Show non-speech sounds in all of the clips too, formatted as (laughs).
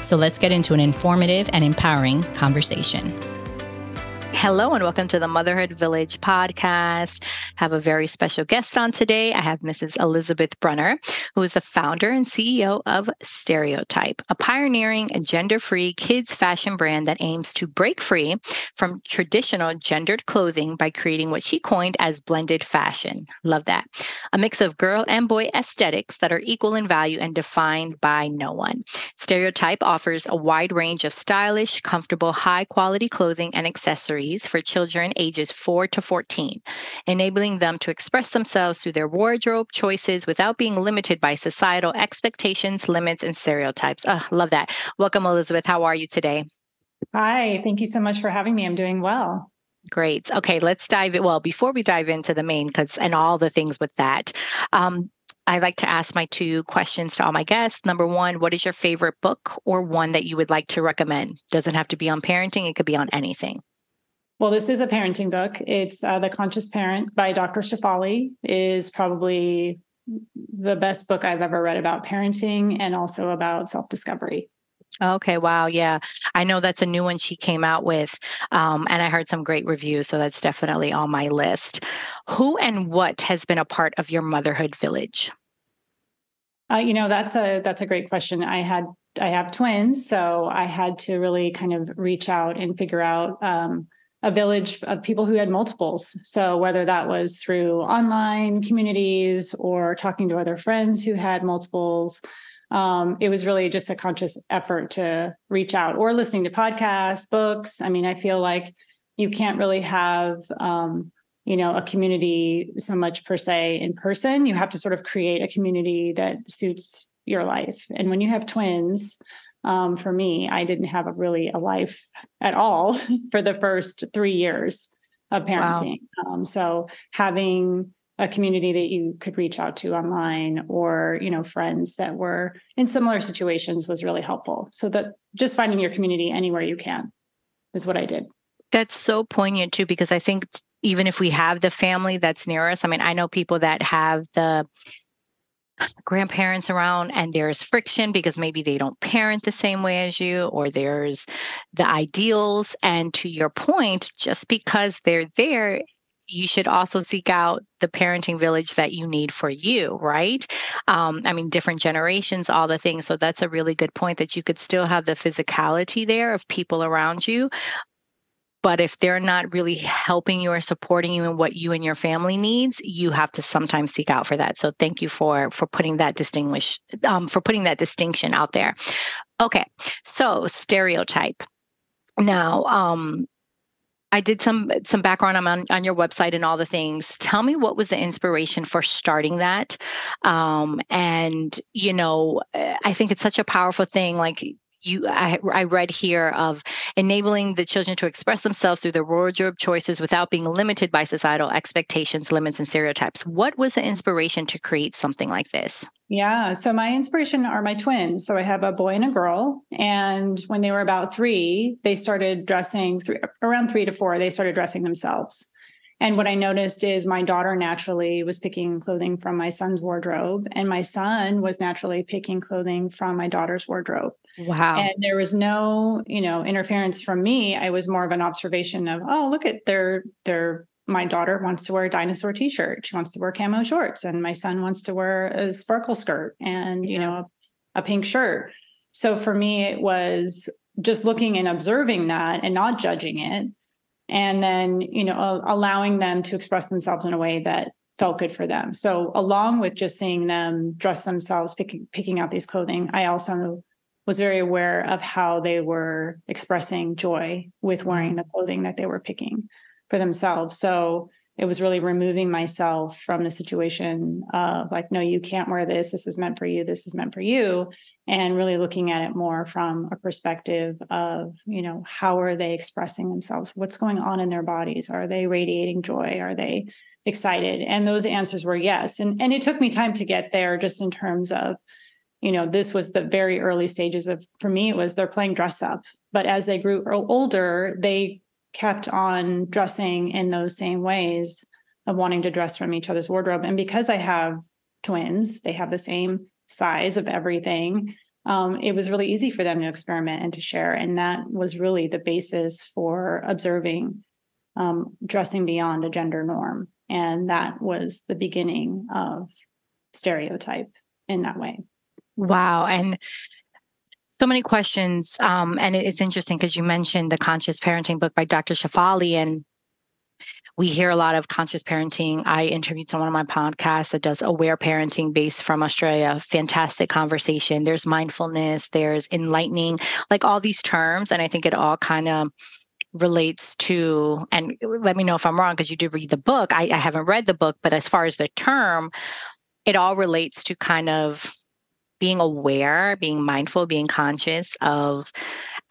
So let's get into an informative and empowering conversation. Hello and welcome to the Motherhood Village podcast. I have a very special guest on today. I have Mrs. Elizabeth Brunner, who is the founder and CEO of Stereotype, a pioneering gender-free kids fashion brand that aims to break free from traditional gendered clothing by creating what she coined as blended fashion. Love that. A mix of girl and boy aesthetics that are equal in value and defined by no one. Stereotype offers a wide range of stylish, comfortable, high-quality clothing and accessories for children ages 4 to 14, enabling them to express themselves through their wardrobe choices without being limited by societal expectations, limits, and stereotypes. Oh, love that. Welcome, Elizabeth. How are you today? Hi, thank you so much for having me. I'm doing well. Great. Okay, let's dive in. Well, before we dive into the main, because and all the things with that, um, I like to ask my two questions to all my guests. Number one, what is your favorite book or one that you would like to recommend? Doesn't have to be on parenting, it could be on anything. Well, this is a parenting book. It's uh, The Conscious Parent by Dr. Shefali is probably the best book I've ever read about parenting and also about self-discovery. Okay, wow. Yeah. I know that's a new one she came out with. Um, and I heard some great reviews. So that's definitely on my list. Who and what has been a part of your motherhood village? Uh, you know, that's a that's a great question. I had I have twins, so I had to really kind of reach out and figure out um, a village of people who had multiples. So whether that was through online communities or talking to other friends who had multiples, um, it was really just a conscious effort to reach out or listening to podcasts, books. I mean, I feel like you can't really have um, you know a community so much per se in person. You have to sort of create a community that suits your life. And when you have twins, um, for me, I didn't have a really a life at all (laughs) for the first three years of parenting. Wow. Um, so having a community that you could reach out to online or you know friends that were in similar situations was really helpful so that just finding your community anywhere you can is what i did that's so poignant too because i think even if we have the family that's near us i mean i know people that have the grandparents around and there's friction because maybe they don't parent the same way as you or there's the ideals and to your point just because they're there you should also seek out the parenting village that you need for you, right? Um, I mean, different generations, all the things. So that's a really good point that you could still have the physicality there of people around you, but if they're not really helping you or supporting you in what you and your family needs you have to sometimes seek out for that so thank you for for putting that distinguish um, for putting that distinction out there okay so stereotype now um I did some some background on on your website and all the things. Tell me what was the inspiration for starting that, um, and you know, I think it's such a powerful thing. Like you I, I, read here of enabling the children to express themselves through their wardrobe choices without being limited by societal expectations limits and stereotypes. What was the inspiration to create something like this? Yeah so my inspiration are my twins. So i have a boy and a girl and when they were about three they started dressing three, around three to four they started dressing themselves and what I noticed is my daughter naturally was picking clothing from my son's wardrobe, and my son was naturally picking clothing from my daughter's wardrobe. Wow. And there was no, you know, interference from me. I was more of an observation of, oh, look at their their my daughter wants to wear a dinosaur t-shirt. She wants to wear camo shorts and my son wants to wear a sparkle skirt and, you know, a, a pink shirt. So for me it was just looking and observing that and not judging it and then you know allowing them to express themselves in a way that felt good for them. So along with just seeing them dress themselves picking picking out these clothing i also was very aware of how they were expressing joy with wearing the clothing that they were picking for themselves. So it was really removing myself from the situation of like no you can't wear this. This is meant for you. This is meant for you and really looking at it more from a perspective of you know how are they expressing themselves? What's going on in their bodies? Are they radiating joy? Are they excited? And those answers were yes. And and it took me time to get there just in terms of you know this was the very early stages of for me it was they're playing dress up. But as they grew older they kept on dressing in those same ways of wanting to dress from each other's wardrobe. And because i have twins they have the same size of everything, um, it was really easy for them to experiment and to share. And that was really the basis for observing um, dressing beyond a gender norm. And that was the beginning of stereotype in that way. Wow. And so many questions. Um, and it's interesting because you mentioned the conscious parenting book by Dr. Shefali. And we hear a lot of conscious parenting. I interviewed someone on my podcast that does aware parenting based from Australia. Fantastic conversation. There's mindfulness, there's enlightening, like all these terms. And I think it all kind of relates to, and let me know if I'm wrong because you did read the book. I, I haven't read the book, but as far as the term, it all relates to kind of being aware, being mindful, being conscious of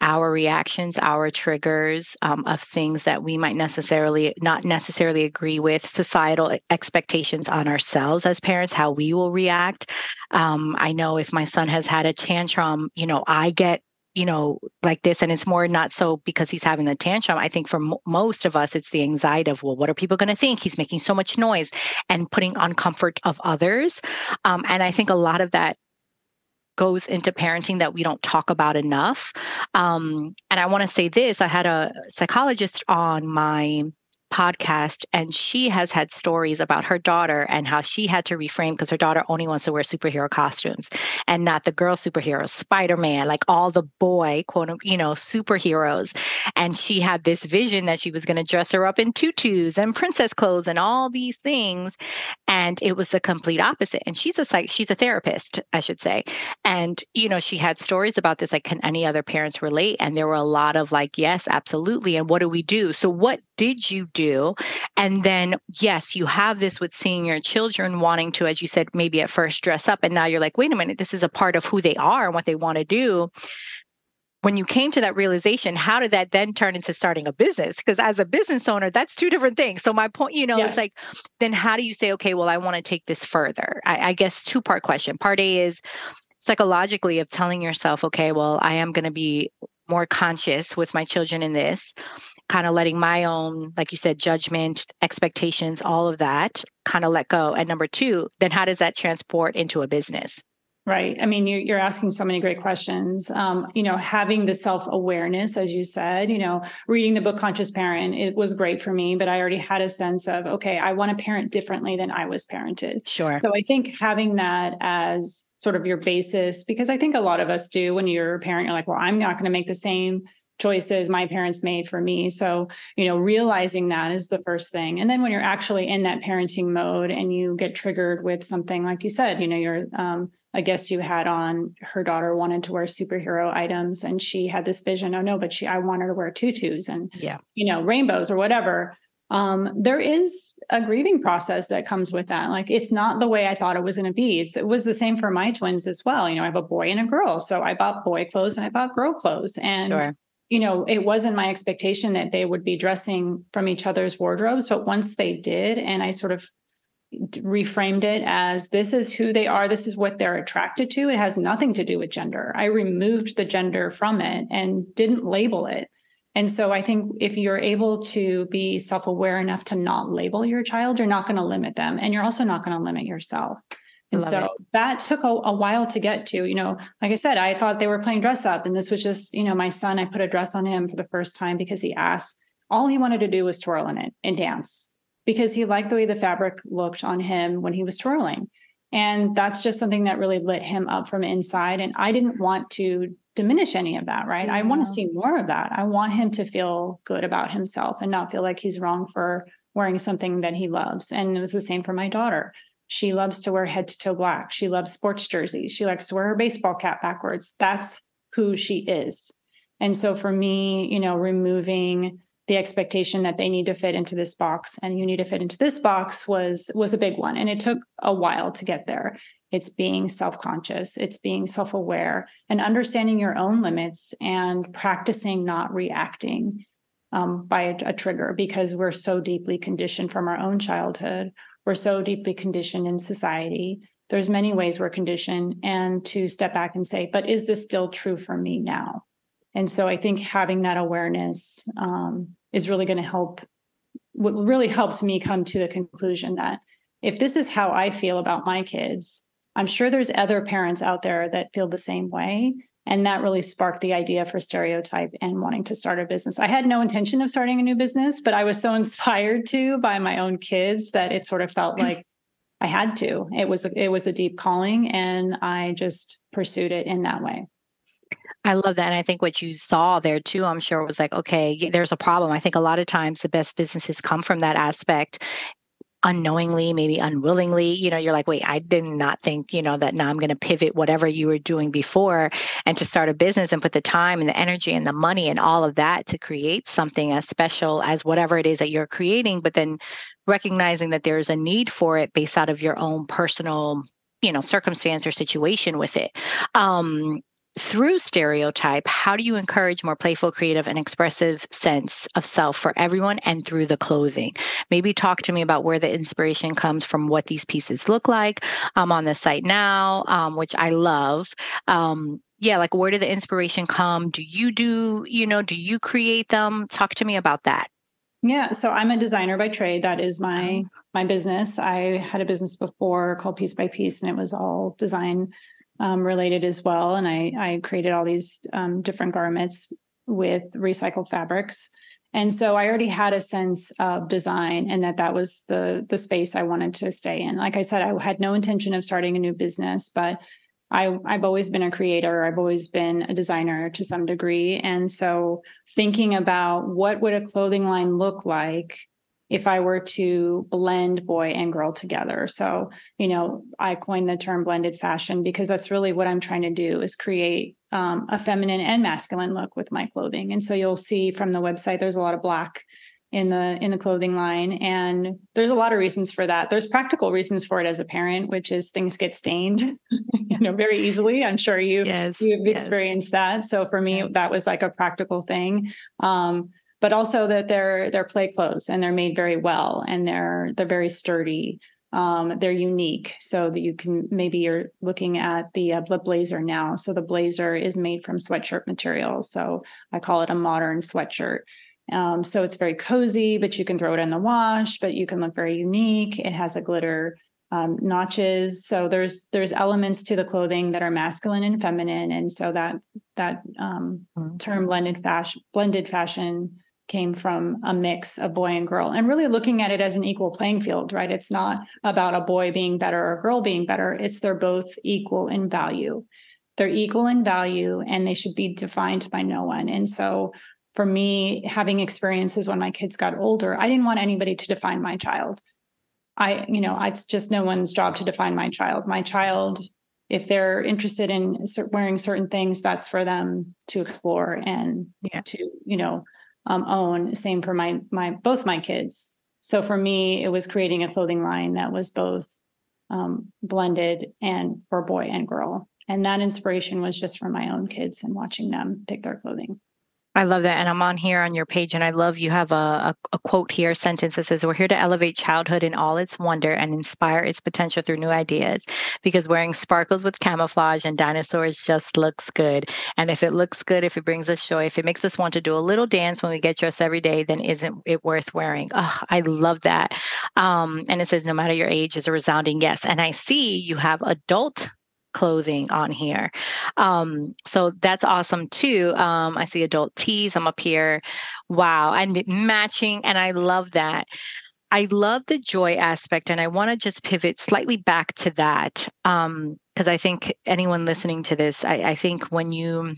our reactions, our triggers um, of things that we might necessarily not necessarily agree with, societal expectations on ourselves as parents, how we will react. Um, I know if my son has had a tantrum, you know, I get you know like this and it's more not so because he's having the tantrum. I think for m- most of us it's the anxiety of well what are people going to think? He's making so much noise and putting on comfort of others. Um, and i think a lot of that goes into parenting that we don't talk about enough. Um, and I want to say this I had a psychologist on my podcast and she has had stories about her daughter and how she had to reframe because her daughter only wants to wear superhero costumes and not the girl superheroes spider-man like all the boy quote you know superheroes. And she had this vision that she was going to dress her up in tutus and princess clothes and all these things and it was the complete opposite. And she's a psych she's a therapist i should say. And you know she had stories about this like can any other parents relate? And there were a lot of like yes absolutely and what do we do? So what did you do? And then, yes, you have this with seeing your children wanting to, as you said, maybe at first dress up. And now you're like, wait a minute, this is a part of who they are and what they want to do when you came to that realization, how did that then turn into starting a business? Because as a business owner, that's two different things. So my point, you know, yes. it's like, then how do you say, okay, well, I want to take this further? I, I guess two part question. Part A is psychologically of telling yourself, okay, well, I am going to be more conscious with my children in this kind of letting my own, like you said, judgment, expectations, all of that kind of let go. And number two, then how does that transport into a business? Right. I mean, you're asking so many great questions. Um, you know, having the self awareness, as you said, you know, reading the book Conscious Parent, it was great for me, but I already had a sense of, okay, I want to parent differently than I was parented. Sure. So I think having that as sort of your basis, because I think a lot of us do when you're a parent, you're like, well, I'm not going to make the same choices my parents made for me. So, you know, realizing that is the first thing. And then when you're actually in that parenting mode and you get triggered with something like you said, you know, you're um, a guest you had on her daughter wanted to wear superhero items and she had this vision, oh no, but she I want her to wear tutus and yeah, you know, rainbows or whatever. Um, there is a grieving process that comes with that. Like it's not the way I thought it was going to be. It's, it was the same for my twins as well. You know, I have a boy and a girl, so I bought boy clothes and I bought girl clothes, and sure you know, it wasn't my expectation that they would be dressing from each other's wardrobes. But once they did, and I sort of reframed it as this is who they are, this is what they're attracted to, it has nothing to do with gender. I removed the gender from it and didn't label it. And so I think if you're able to be self aware enough to not label your child, you're not going to limit them. And you're also not going to limit yourself. And so it. that took a, a, while to get to, you know, like I said, I thought they were playing dress up. And this was just, you know, my son, I put a dress on him for the first time because he asked, all he wanted to do was twirl in it and dance because he liked the way the fabric looked on him when he was twirling. And that's just something that really lit him up from inside. And I didn't want to diminish any of that, right? Yeah. I want to see more of that. I want him to feel good about himself and not feel like he's wrong for wearing something that he loves. And it was the same for my daughter. She loves to wear head to toe black. She loves sports jerseys. She likes to wear her baseball cap backwards. That's who she is. And so for me, you know, removing the expectation that they need to fit into this box and you need to fit into this box was was a big one and it took a while to get there it's being self conscious, it's being self aware, and understanding your own limits and practicing not reacting um, by a, a trigger because we're so deeply conditioned from our own childhood. We're so deeply conditioned in society. There's many ways we're conditioned, and to step back and say, but is this still true for me now? And so I think having that awareness um, is really going to help. What really helped me come to the conclusion that if this is how I feel about my kids, I'm sure there's other parents out there that feel the same way. And that really sparked the idea for Stereotype and wanting to start a business. I had no intention of starting a new business, but I was so (laughs) inspired to by my own kids that it sort of felt like I had to. It was it was a deep calling, and I just pursued it in that way. I love that. And I think what you saw there too, I'm sure was like, okay, there's a problem. I think a lot of times the best businesses come from that aspect unknowingly, maybe unwillingly, you know, you're like, wait, I did not think, you know, that now I'm going to pivot whatever you were doing before and to start a business and put the time and the energy and the money and all of that to create something as special as whatever it is that you're creating, but then recognizing that there's a need for it based out of your own personal you know circumstance or situation with it um through stereotype, how do you encourage more playful, creative, and expressive sense of self for everyone and through the clothing? Maybe talk to me about where the inspiration comes from, what these pieces look like. I'm on the site now, um, which I love. Um, yeah, like where did the inspiration come? Do you do, you know, do you create them? Talk to me about that. Yeah, so I'm a designer by trade. That is my oh. my business. I had a business before called Piece by Piece, and it was all design um, related as well. And I, I created all these um, different garments with recycled fabrics. And so I already had a sense of design and that that was the the space I wanted to stay in. Like I said, I had no intention of starting a new business, but I, I've always been a creator. I've always been a designer to some degree. And so thinking about what would a clothing line look like if I were to blend boy and girl together. So, you know, I coined the term blended fashion because that's really what I'm trying to do is create um, a feminine and masculine look with my clothing. And so you'll see from the website, there's a lot of black in the in the clothing line. And there's a lot of reasons for that. There's practical reasons for it as a parent which is things get stained (laughs) you know very easily. I'm sure you yes, you've experienced that. So for me that was like a practical thing. Um, but also that they're they're play clothes and they're made very well and they're they're very sturdy. Um, they're unique, so that you can maybe you're looking at the uh, blazer now. So the blazer is made from sweatshirt material. So I call it a modern sweatshirt. Um, so it's very cozy, but you can throw it in the wash. But you can look very unique. It has a glitter um, notches. So there's there's elements to the clothing that are masculine and feminine, and so that that um, mm-hmm. term blended fashion blended fashion came from a mix of boy and girl and really looking at it as an equal playing field, right? It's not about a boy being better or a girl being better. It's they're both equal in value. They're equal in value and they should be defined by no one. And so for me, having experiences when my kids got older, I didn't want anybody to define my child. I, you know, it's just no one's job to define my child. My child, if they're interested in wearing certain things, that's for them to explore and yeah. to, you know, um, own. Same for my my both my kids. So for me, it was creating a clothing line that was both um, blended and for boy and girl. And that inspiration was just from my own kids and watching them pick their clothing. I love that. And I'm on here on your page, and I love you have a, a, a, quote here, a sentence that says, We're here to elevate childhood in all its wonder and inspire its potential through new ideas because wearing sparkles with camouflage and dinosaurs just looks good. And if it looks good, if it brings us joy, if it makes us want to do a little dance when we get dressed every day, then isn't it worth wearing? Oh, I love that. Um, and it says, No matter your age, is a resounding yes. And I see you have adult clothing on here. Um, so that's awesome too. Um, I see adult tees. I'm up here. Wow. And matching. And I love that. I love the joy aspect. And I want to just pivot slightly back to that. Um, because I think anyone listening to this, I, I think when you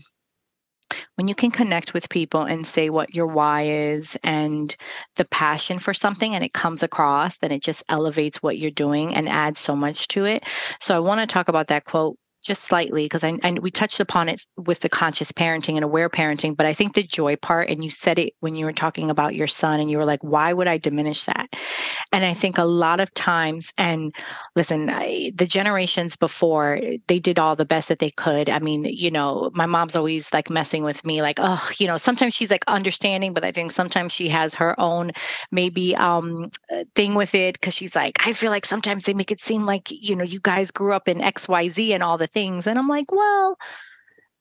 when you can connect with people and say what your why is and the passion for something and it comes across then it just elevates what you're doing and adds so much to it. So i want to talk about that quote just slightly because I, I, we touched upon it with the conscious parenting and aware parenting but i think the joy part and you said it when you were talking about your son and you were like why would i diminish that? And i think a lot of times and listen I, the generations before they did all the best that they could. I mean you know my mom's always like messing with me like oh you know sometimes she's like understanding but i think sometimes she has her own maybe um thing with it because she's like i feel like sometimes they make it seem like you know you guys grew up in xyz and all the things. And I'm like, well,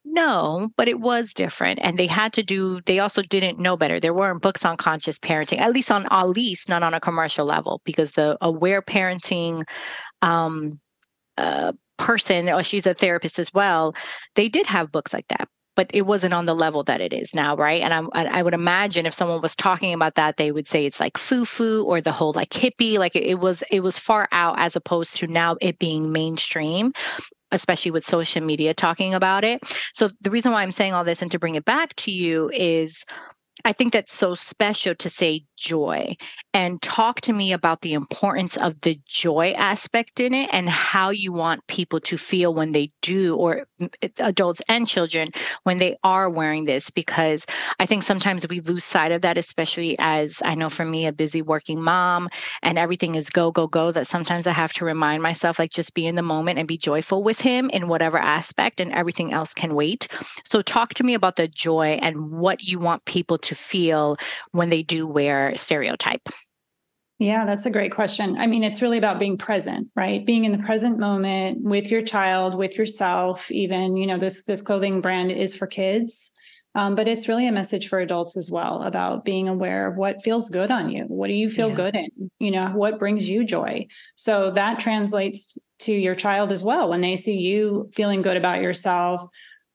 no, but it was different. And they had to do, they also didn't know better. There weren't books on conscious parenting, at least on at least not on a commercial level, because the aware parenting um uh person, or she's a therapist as well, they did have books like that but it wasn't on the level that it is now, right? And I, I would imagine if someone was talking about that, they would say it's like foo-foo or the whole like hippie, like it was it was far out as opposed to now it being mainstream especially with social media talking about it. So the reason why I'm saying all this and to bring it back to you is I think that's so special to say joy and talk to me about the importance of the joy aspect in it and how you want people to feel when they do, or eh, adults and children, when they are wearing this. Because I think sometimes we lose sight of that, especially as I know for me, a busy working mom and everything is go, go, go, that sometimes I have to remind myself, like, just be in the moment and be joyful with him in whatever aspect, and everything else can wait. So, talk to me about the joy and what you want people to feel when they do wear stereotype? Yeah, that's a great question. I mean, it's really about being present, right? Being in the present moment with your child, with yourself. Even, you know, this this clothing brand is for kids, um, but it's really a message for adults as well about being aware of what feels good on you. What do you feel yeah. good in? You know, what brings you joy? So that translates to your child as well when they see you feeling good about yourself,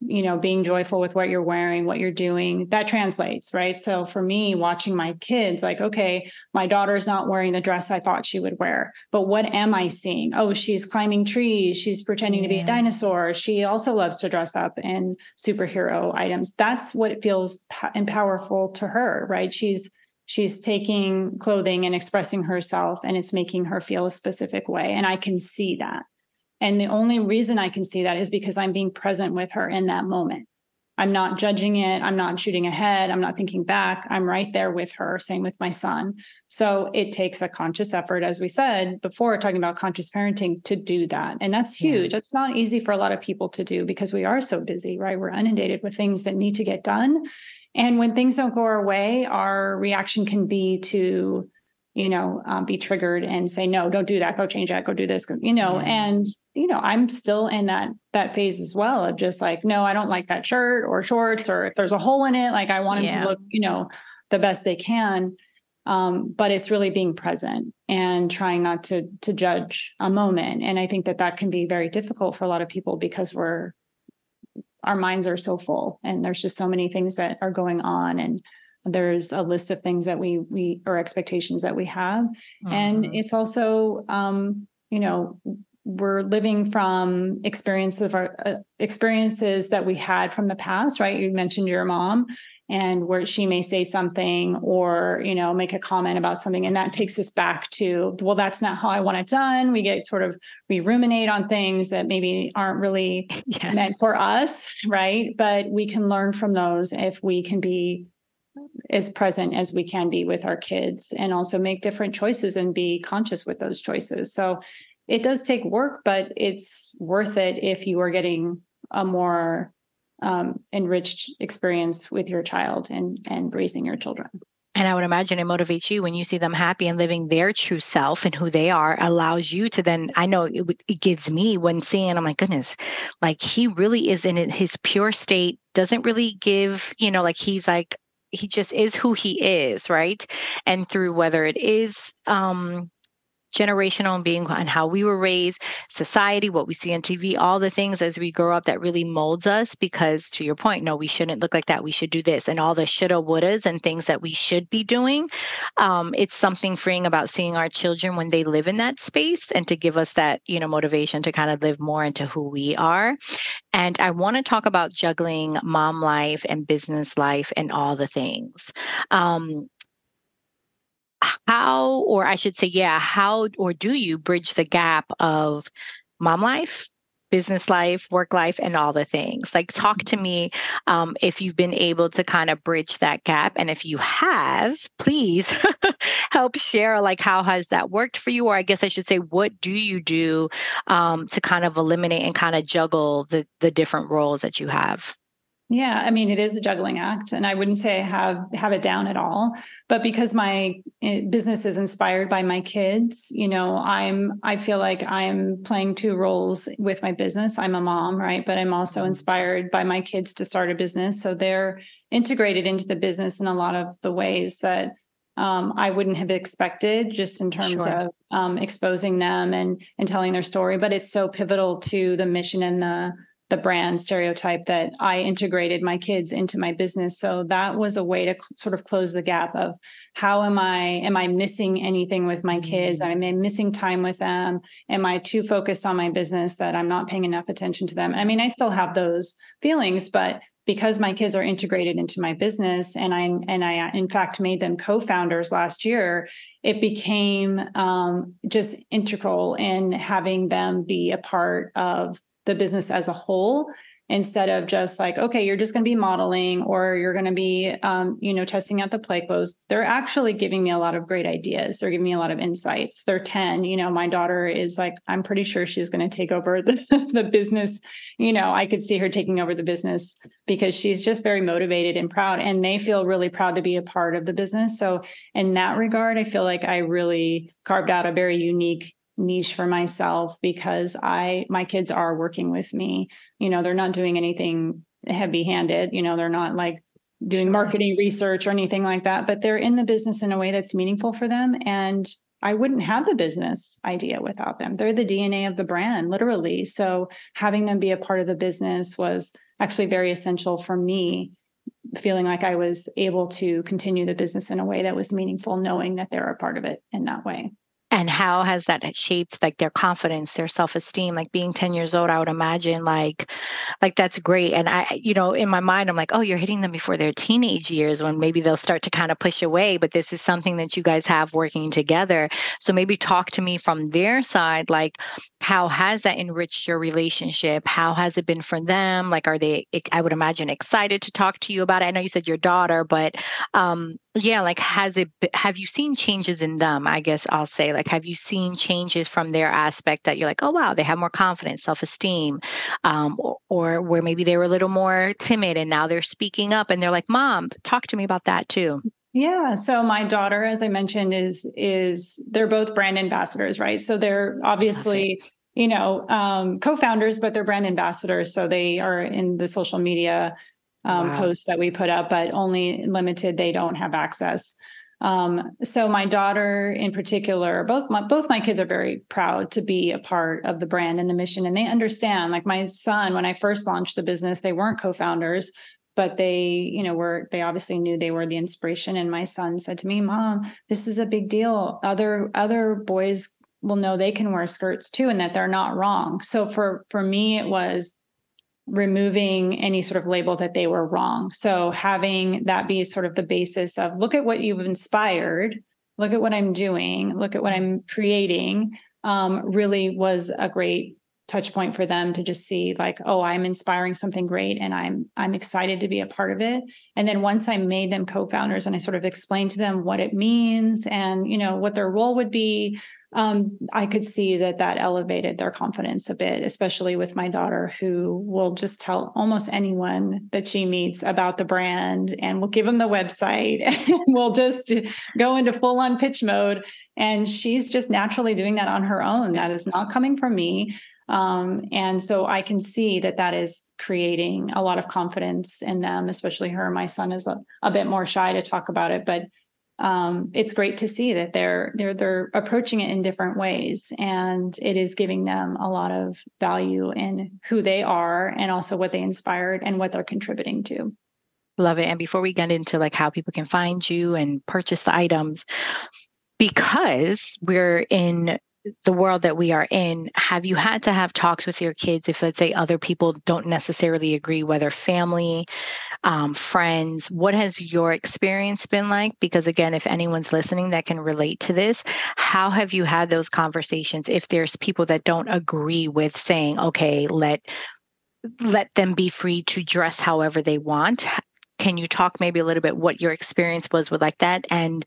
you know being joyful with what you're wearing what you're doing that translates right? So for me watching my kids like okay my daughter's not wearing the dress i thought she would wear but what am i seeing? Oh she's climbing trees she's pretending yeah. to be a dinosaur she also loves to dress up in superhero items. That's what feels and powerful to her right? She's she's taking clothing and expressing herself and it's making her feel a specific way and i can see that and the only reason I can see that is because I'm being present with her in that moment. I'm not judging it. I'm not shooting ahead. I'm not thinking back. I'm right there with her. Same with my son. So it takes a conscious effort, as we said before, talking about conscious parenting to do that. And that's huge. Yeah. It's not easy for a lot of people to do because we are so busy, right? We're inundated with things that need to get done. And when things don't go our way, our reaction can be to you know, um, be triggered and say, no, don't do that. Go change that. Go do this. You know, mm-hmm. and you know, I'm still in that that phase as well of just like, no, I don't like that shirt or shorts, or if there's a hole in it, like I want them yeah. to look, you know, the best they can. Um, but it's really being present and trying not to to judge a moment. And I think that that can be very difficult for a lot of people because we're our minds are so full and there's just so many things that are going on and there's a list of things that we we or expectations that we have mm-hmm. and it's also um you know we're living from experiences of our uh, experiences that we had from the past right you mentioned your mom and where she may say something or you know make a comment about something and that takes us back to well that's not how i want it done we get sort of we ruminate on things that maybe aren't really (laughs) yes. meant for us right but we can learn from those if we can be as present as we can be with our kids and also make different choices and be conscious with those choices. So it does take work, but it's worth it if you are getting a more um, enriched experience with your child and and raising your children. And I would imagine it motivates you when you see them happy and living their true self and who they are, allows you to then, I know it, it gives me when seeing, oh my goodness, like he really is in his pure state, doesn't really give, you know, like he's like he just is who he is, right? And through whether it is um, generational being and how we were raised, society, what we see on TV, all the things as we grow up that really molds us. Because to your point, no, we shouldn't look like that. We should do this, and all the shoulda, wouldas, and things that we should be doing. Um, it's something freeing about seeing our children when they live in that space, and to give us that you know motivation to kind of live more into who we are. And I want to talk about juggling mom life and business life and all the things. Um, how, or I should say, yeah, how or do you bridge the gap of mom life business life, work life, and all the things. Like, talk to me um, if you've been able to kind of bridge that gap. And if you have, please (laughs) help share, like, how has that worked for you? Or I guess I should say, what do you do um, to kind of eliminate and kind of juggle the, the different roles that you have? Yeah, I mean it is a juggling act and I wouldn't say I have have it down at all, but because my eh, business is inspired by my kids, you know, I'm I feel like I'm playing two roles with my business. I'm a mom, right? But I'm also mm-hmm. inspired by my kids to start a business, so they're integrated into the business in a lot of the ways that um, I wouldn't have expected just in terms sure. of um, exposing them and and telling their story, but it's so pivotal to the mission and the the brand stereotype that I integrated my kids into my business. So that was a way to cl- sort of close the gap of how am I am I missing anything with my kids? Mm-hmm. Am I missing time with them? Am I too focused on my business that I'm not paying enough attention to them? I mean, I still have those feelings, but because my kids are integrated into my business and I and I in fact made them co-founders last year, it became um, just integral in having them be a part of the business as a whole instead of just like okay you're just going to be modeling or you're going to be um, you know testing out the play clothes. They're actually giving me a lot of great ideas. They're giving me a lot of insights. They're 10 you know my daughter is like i'm pretty sure she's going to take over (laughs) the, the business. You know i could see her taking over the business because she's just very motivated and proud and they feel really proud to be a part of the business. So in that regard i feel like i really carved out a very unique niche for myself because I my kids are working with me. You know, they're not doing anything heavy-handed, you know, they're not like doing marketing research or anything like that, but they're in the business in a way that's meaningful for them and I wouldn't have the business idea without them. They're the DNA of the brand, literally. So having them be a part of the business was actually very essential for me feeling like I was able to continue the business in a way that was meaningful, knowing that they're a part of it in that way and how has that shaped like their confidence their self-esteem? Like being 10 years old i would imagine like like that's great. And i you know in my mind i'm like oh you're hitting them before their teenage years when maybe they'll start to kind of push away but this is something that you guys have working together. So maybe talk to me from their side like how has that enriched your relationship? How has it been for them? Like are they i would imagine excited to talk to you about it? I know you said your daughter but um yeah like has it have you seen changes in them i guess i'll say like have you seen changes from their aspect that you're like oh wow they have more confidence self-esteem um, or, or where maybe they were a little more timid and now they're speaking up and they're like mom talk to me about that too yeah. So my daughter, as I mentioned, is is they're both brand ambassadors, right? So they're obviously, you know, um, co-founders, but they're brand ambassadors. So they are in the social media um, wow. posts that we put up, but only limited. They don't have access. Um, so my daughter, in particular, both my both my kids are very proud to be a part of the brand and the mission, and they understand. Like my son, when I first launched the business, they weren't co-founders, but they, you know, were they obviously knew they were the inspiration. And my son said to me, "Mom, this is a big deal. Other other boys will know they can wear skirts too, and that they're not wrong." So for for me, it was removing any sort of label that they were wrong. So having that be sort of the basis of look at what you've inspired, look at what I'm doing, look at what I'm creating, um, really was a great touch point for them to just see like oh i'm inspiring something great and i'm i'm excited to be a part of it. And then once i made them co-founders and i sort of explained to them what it means and you know what their role would be um, I could see that that elevated their confidence a bit, especially with my daughter, who will just tell almost anyone that she meets about the brand and will give them the website (laughs) and will just go into full on pitch mode. And she's just naturally doing that on her own. That is not coming from me. Um, and so I can see that that is creating a lot of confidence in them, especially her. My son is a, a bit more shy to talk about it, but um, it's great to see that they're they're they're approaching it in different ways, and it is giving them a lot of value in who they are and also what they inspired and what they're contributing to. Love it. And before we get into like how people can find you and purchase the items, because we're in the world that we are in, have you had to have talks with your kids if, let's say, other people don't necessarily agree, whether family, um, friends? What has your experience been like? Because, again, if anyone's listening that can relate to this, how have you had those conversations if there's people that don't agree with saying, okay, let let them be free to dress however they want can you talk maybe a little bit what your experience was with like that and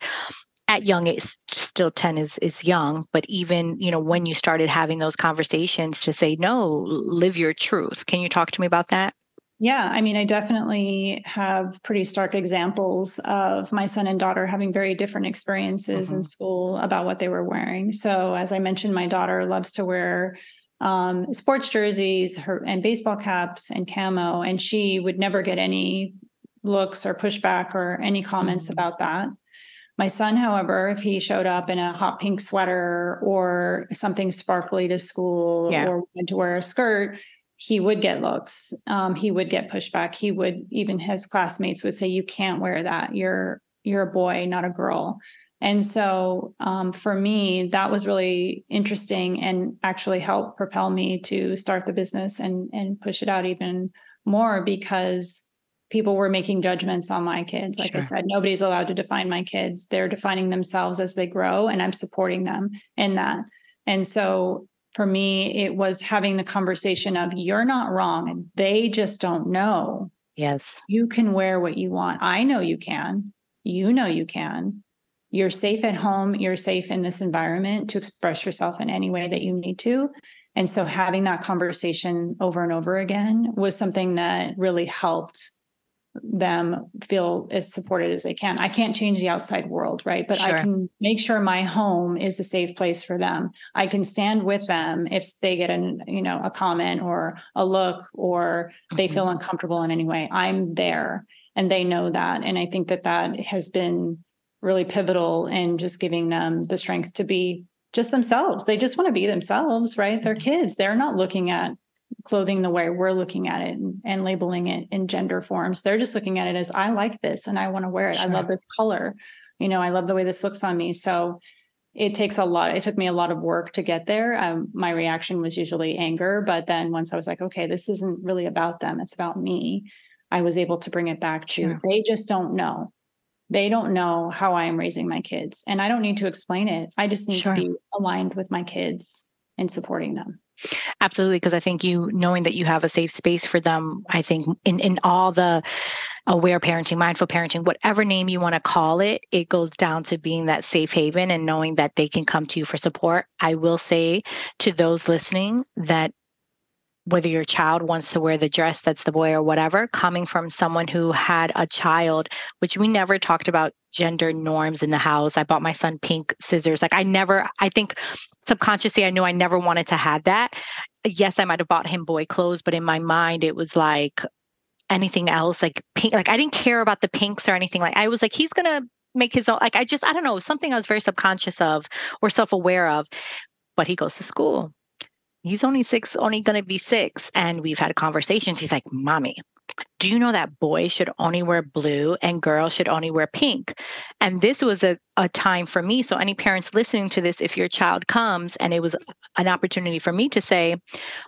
at young it's still 10 is is young but even you know when you started having those conversations to say no live your truth can you talk to me about that yeah, I mean, I definitely have pretty stark examples of my son and daughter having very different experiences mm-hmm. in school about what they were wearing. So, as I mentioned, my daughter loves to wear um, sports jerseys her, and baseball caps and camo, and she would never get any looks or pushback or any comments mm-hmm. about that. My son, however, if he showed up in a hot pink sweater or something sparkly to school yeah. or wanted to wear a skirt, he would get looks. Um, he would get pushback. He would even his classmates would say, "You can't wear that. You're you're a boy, not a girl." And so um, for me, that was really interesting and actually helped propel me to start the business and and push it out even more because people were making judgments on my kids. Like sure. I said, nobody's allowed to define my kids. They're defining themselves as they grow, and I'm supporting them in that. And so for me, it was having the conversation of you're not wrong, and they just don't know. Yes. You can wear what you want. I know you can. You know you can. You're safe at home. You're safe in this environment to express yourself in any way that you need to. And so having that conversation over and over again was something that really helped them feel as supported as they can. I can't change the outside world, right? But sure. I can make sure my home is a safe place for them. I can stand with them if they get an, you know, a comment or a look or they mm-hmm. feel uncomfortable in any way. I'm there and they know that. And I think that that has been really pivotal in just giving them the strength to be just themselves. They just want to be themselves, right? They're mm-hmm. kids. They're not looking at clothing the way we're looking at it and, and, labeling it in gender forms. They're just looking at it as I like this and I want to wear it. Sure. I love this color. You know, I love the way this looks on me. So it takes a lot. It took me a lot of work to get there. Um, my reaction was usually anger, but then once I was like, okay, this isn't really about them. It's about me. I was able to bring it back to sure. they just don't know. They don't know how I am raising my kids. And I don't need to explain it. I just need sure. to be aligned with my kids and supporting them. Absolutely, because I think you knowing that you have a safe space for them, I think in in all the aware parenting, mindful parenting, whatever name you want to call it, it goes down to being that safe haven and knowing that they can come to you for support. I will say to those listening that whether your child wants to wear the dress that's the boy or whatever, coming from someone who had a child, which we never talked about gender norms in the house. I bought my son pink scissors. Like I never, I think subconsciously I knew I never wanted to have that. Yes, I might have bought him boy clothes, but in my mind it was like anything else, like pink. Like I didn't care about the pinks or anything. Like I was like, he's gonna make his own. Like I just, I don't know, something I was very subconscious of or self-aware of. But he goes to school he's only six, only going to be six. And we've had conversations. He's like, Mommy, do you know that boys should only wear blue and girls should only wear pink? And this was a, a time for me. So, any parents listening to this, if your child comes and it was an opportunity for me to say,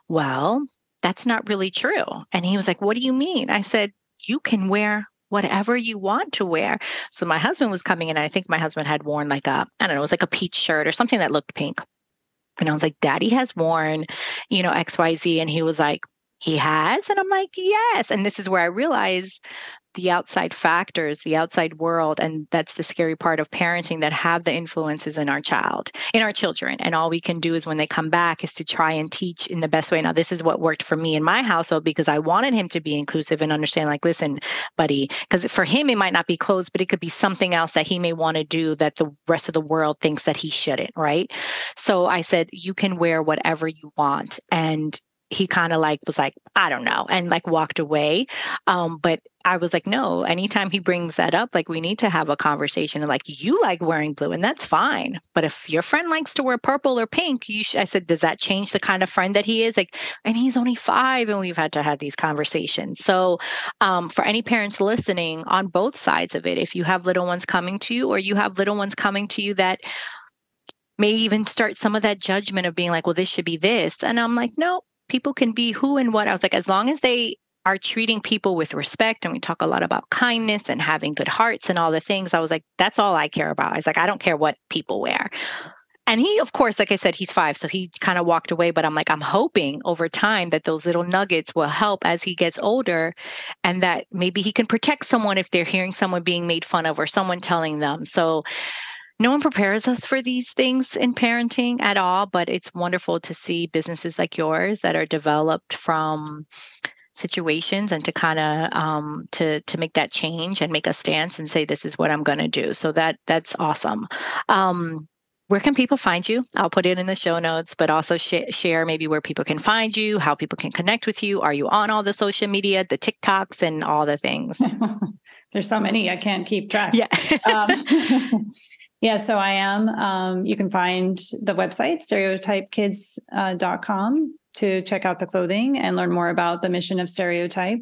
Well, that's not really true. And he was like, What do you mean? I said, You can wear whatever you want to wear. So my husband was coming in, and I think my husband had worn like a, I don't know, it was like a peach shirt or something that looked pink. And I was like, Daddy has worn, you know, XYZ. And he was like, he has? And I'm like, yes. And this is where I realized the outside factors, the outside world, and that's the scary part of parenting that have the influences in our child, in our children. And all we can do is when they come back is to try and teach in the best way. Now, this is what worked for me in my household because I wanted him to be inclusive and understand, like, listen, buddy, because for him, it might not be clothes, but it could be something else that he may want to do that the rest of the world thinks that he shouldn't, right? So I said, you can wear whatever you want. And he kind of like was like i don't know and like walked away um, but i was like no anytime he brings that up like we need to have a conversation of like you like wearing blue and that's fine but if your friend likes to wear purple or pink you sh-, i said does that change the kind of friend that he is like and he's only five and we've had to have these conversations so um, for any parents listening on both sides of it if you have little ones coming to you or you have little ones coming to you that may even start some of that judgment of being like, well, this should be this. And I'm like, no, people can be who and what. I was like, as long as they are treating people with respect and we talk a lot about kindness and having good hearts and all the things i was like that's all i care about. I was like i don't care what people wear. And he of course like i said he's five so he kind of walked away but i'm like i'm hoping over time that those little nuggets will help as he gets older and that maybe he can protect someone if they're hearing someone being made fun of or someone telling them. So no one prepares us for these things in parenting at all but it's wonderful to see businesses like yours that are developed from situations and to kind of um, to to make that change and make a stance and say this is what I'm going to do. So that that's awesome. Um, where can people find you? I'll put it in the show notes, but also sh- share maybe where people can find you, how people can connect with you. Are you on all the social media, the TikToks, and all the things? (laughs) There's so many I can't keep track. Yeah. um, (laughs) yeah, so I am. Um, you can find the website stereotypekids.com. To check out the clothing and learn more about the mission of Stereotype.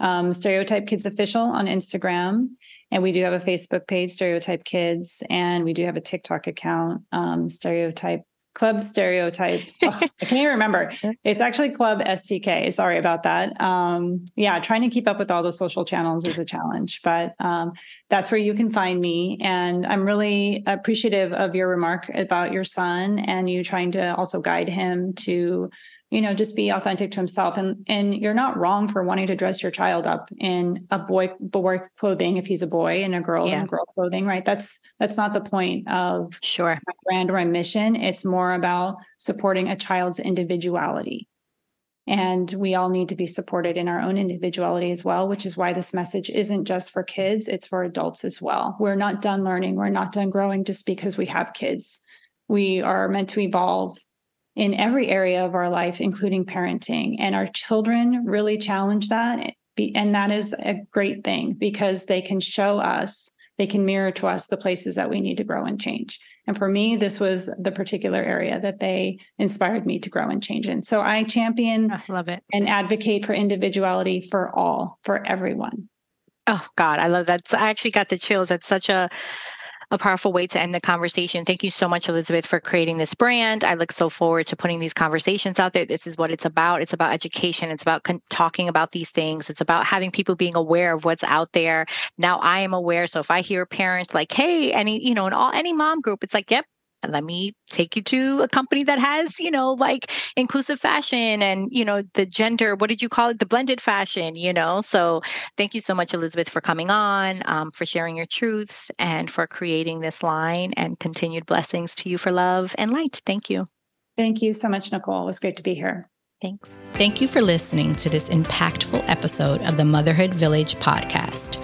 Um, Stereotype Kids Official on Instagram. And we do have a Facebook page, Stereotype Kids, and we do have a TikTok account, um, Stereotype Club Stereotype. (laughs) Oh, I can't even remember. (laughs) It's actually Club STK. Sorry about that. Um, yeah, trying to keep up with all the social channels is a challenge, but um, that's where you can find me. And I'm really appreciative of your remark about your son and you trying to also guide him to you know just be authentic to himself and and you're not wrong for wanting to dress your child up in a boy boy clothing if he's a boy and a girl yeah. in girl clothing right that's that's not the point of sure my brand or my mission it's more about supporting a child's individuality and we all need to be supported in our own individuality as well, which is why this message isn't just for kids, it's for adults as well. We're not done learning, we're not done growing just because we have kids. We are meant to evolve in every area of our life, including parenting. And our children really challenge that. And that is a great thing because they can show us, they can mirror to us the places that we need to grow and change. And for me, this was the particular area that they inspired me to grow and change in. So I champion I love it. and advocate for individuality for all, for everyone. Oh God, I love that. So I actually got the chills. That's such a a powerful way to end the conversation. Thank you so much, Elizabeth, for creating this brand. I look so forward to putting these conversations out there. This is what it's about. It's about education. It's about con- talking about these things. It's about having people being aware of what's out there. Now I am aware. So if I hear parents like, hey, any, you know, in all any mom group, it's like, yep, let me take you to a company that has you know like inclusive fashion and you know the gender what did you call it? The blended fashion you know? So thank you so much elizabeth for coming on um, for sharing your truths and for creating this line and continued blessings to you for love and light. Thank you. Thank you so much nicole. It was great to be here. Thanks. Thank you for listening to this impactful episode of the motherhood village podcast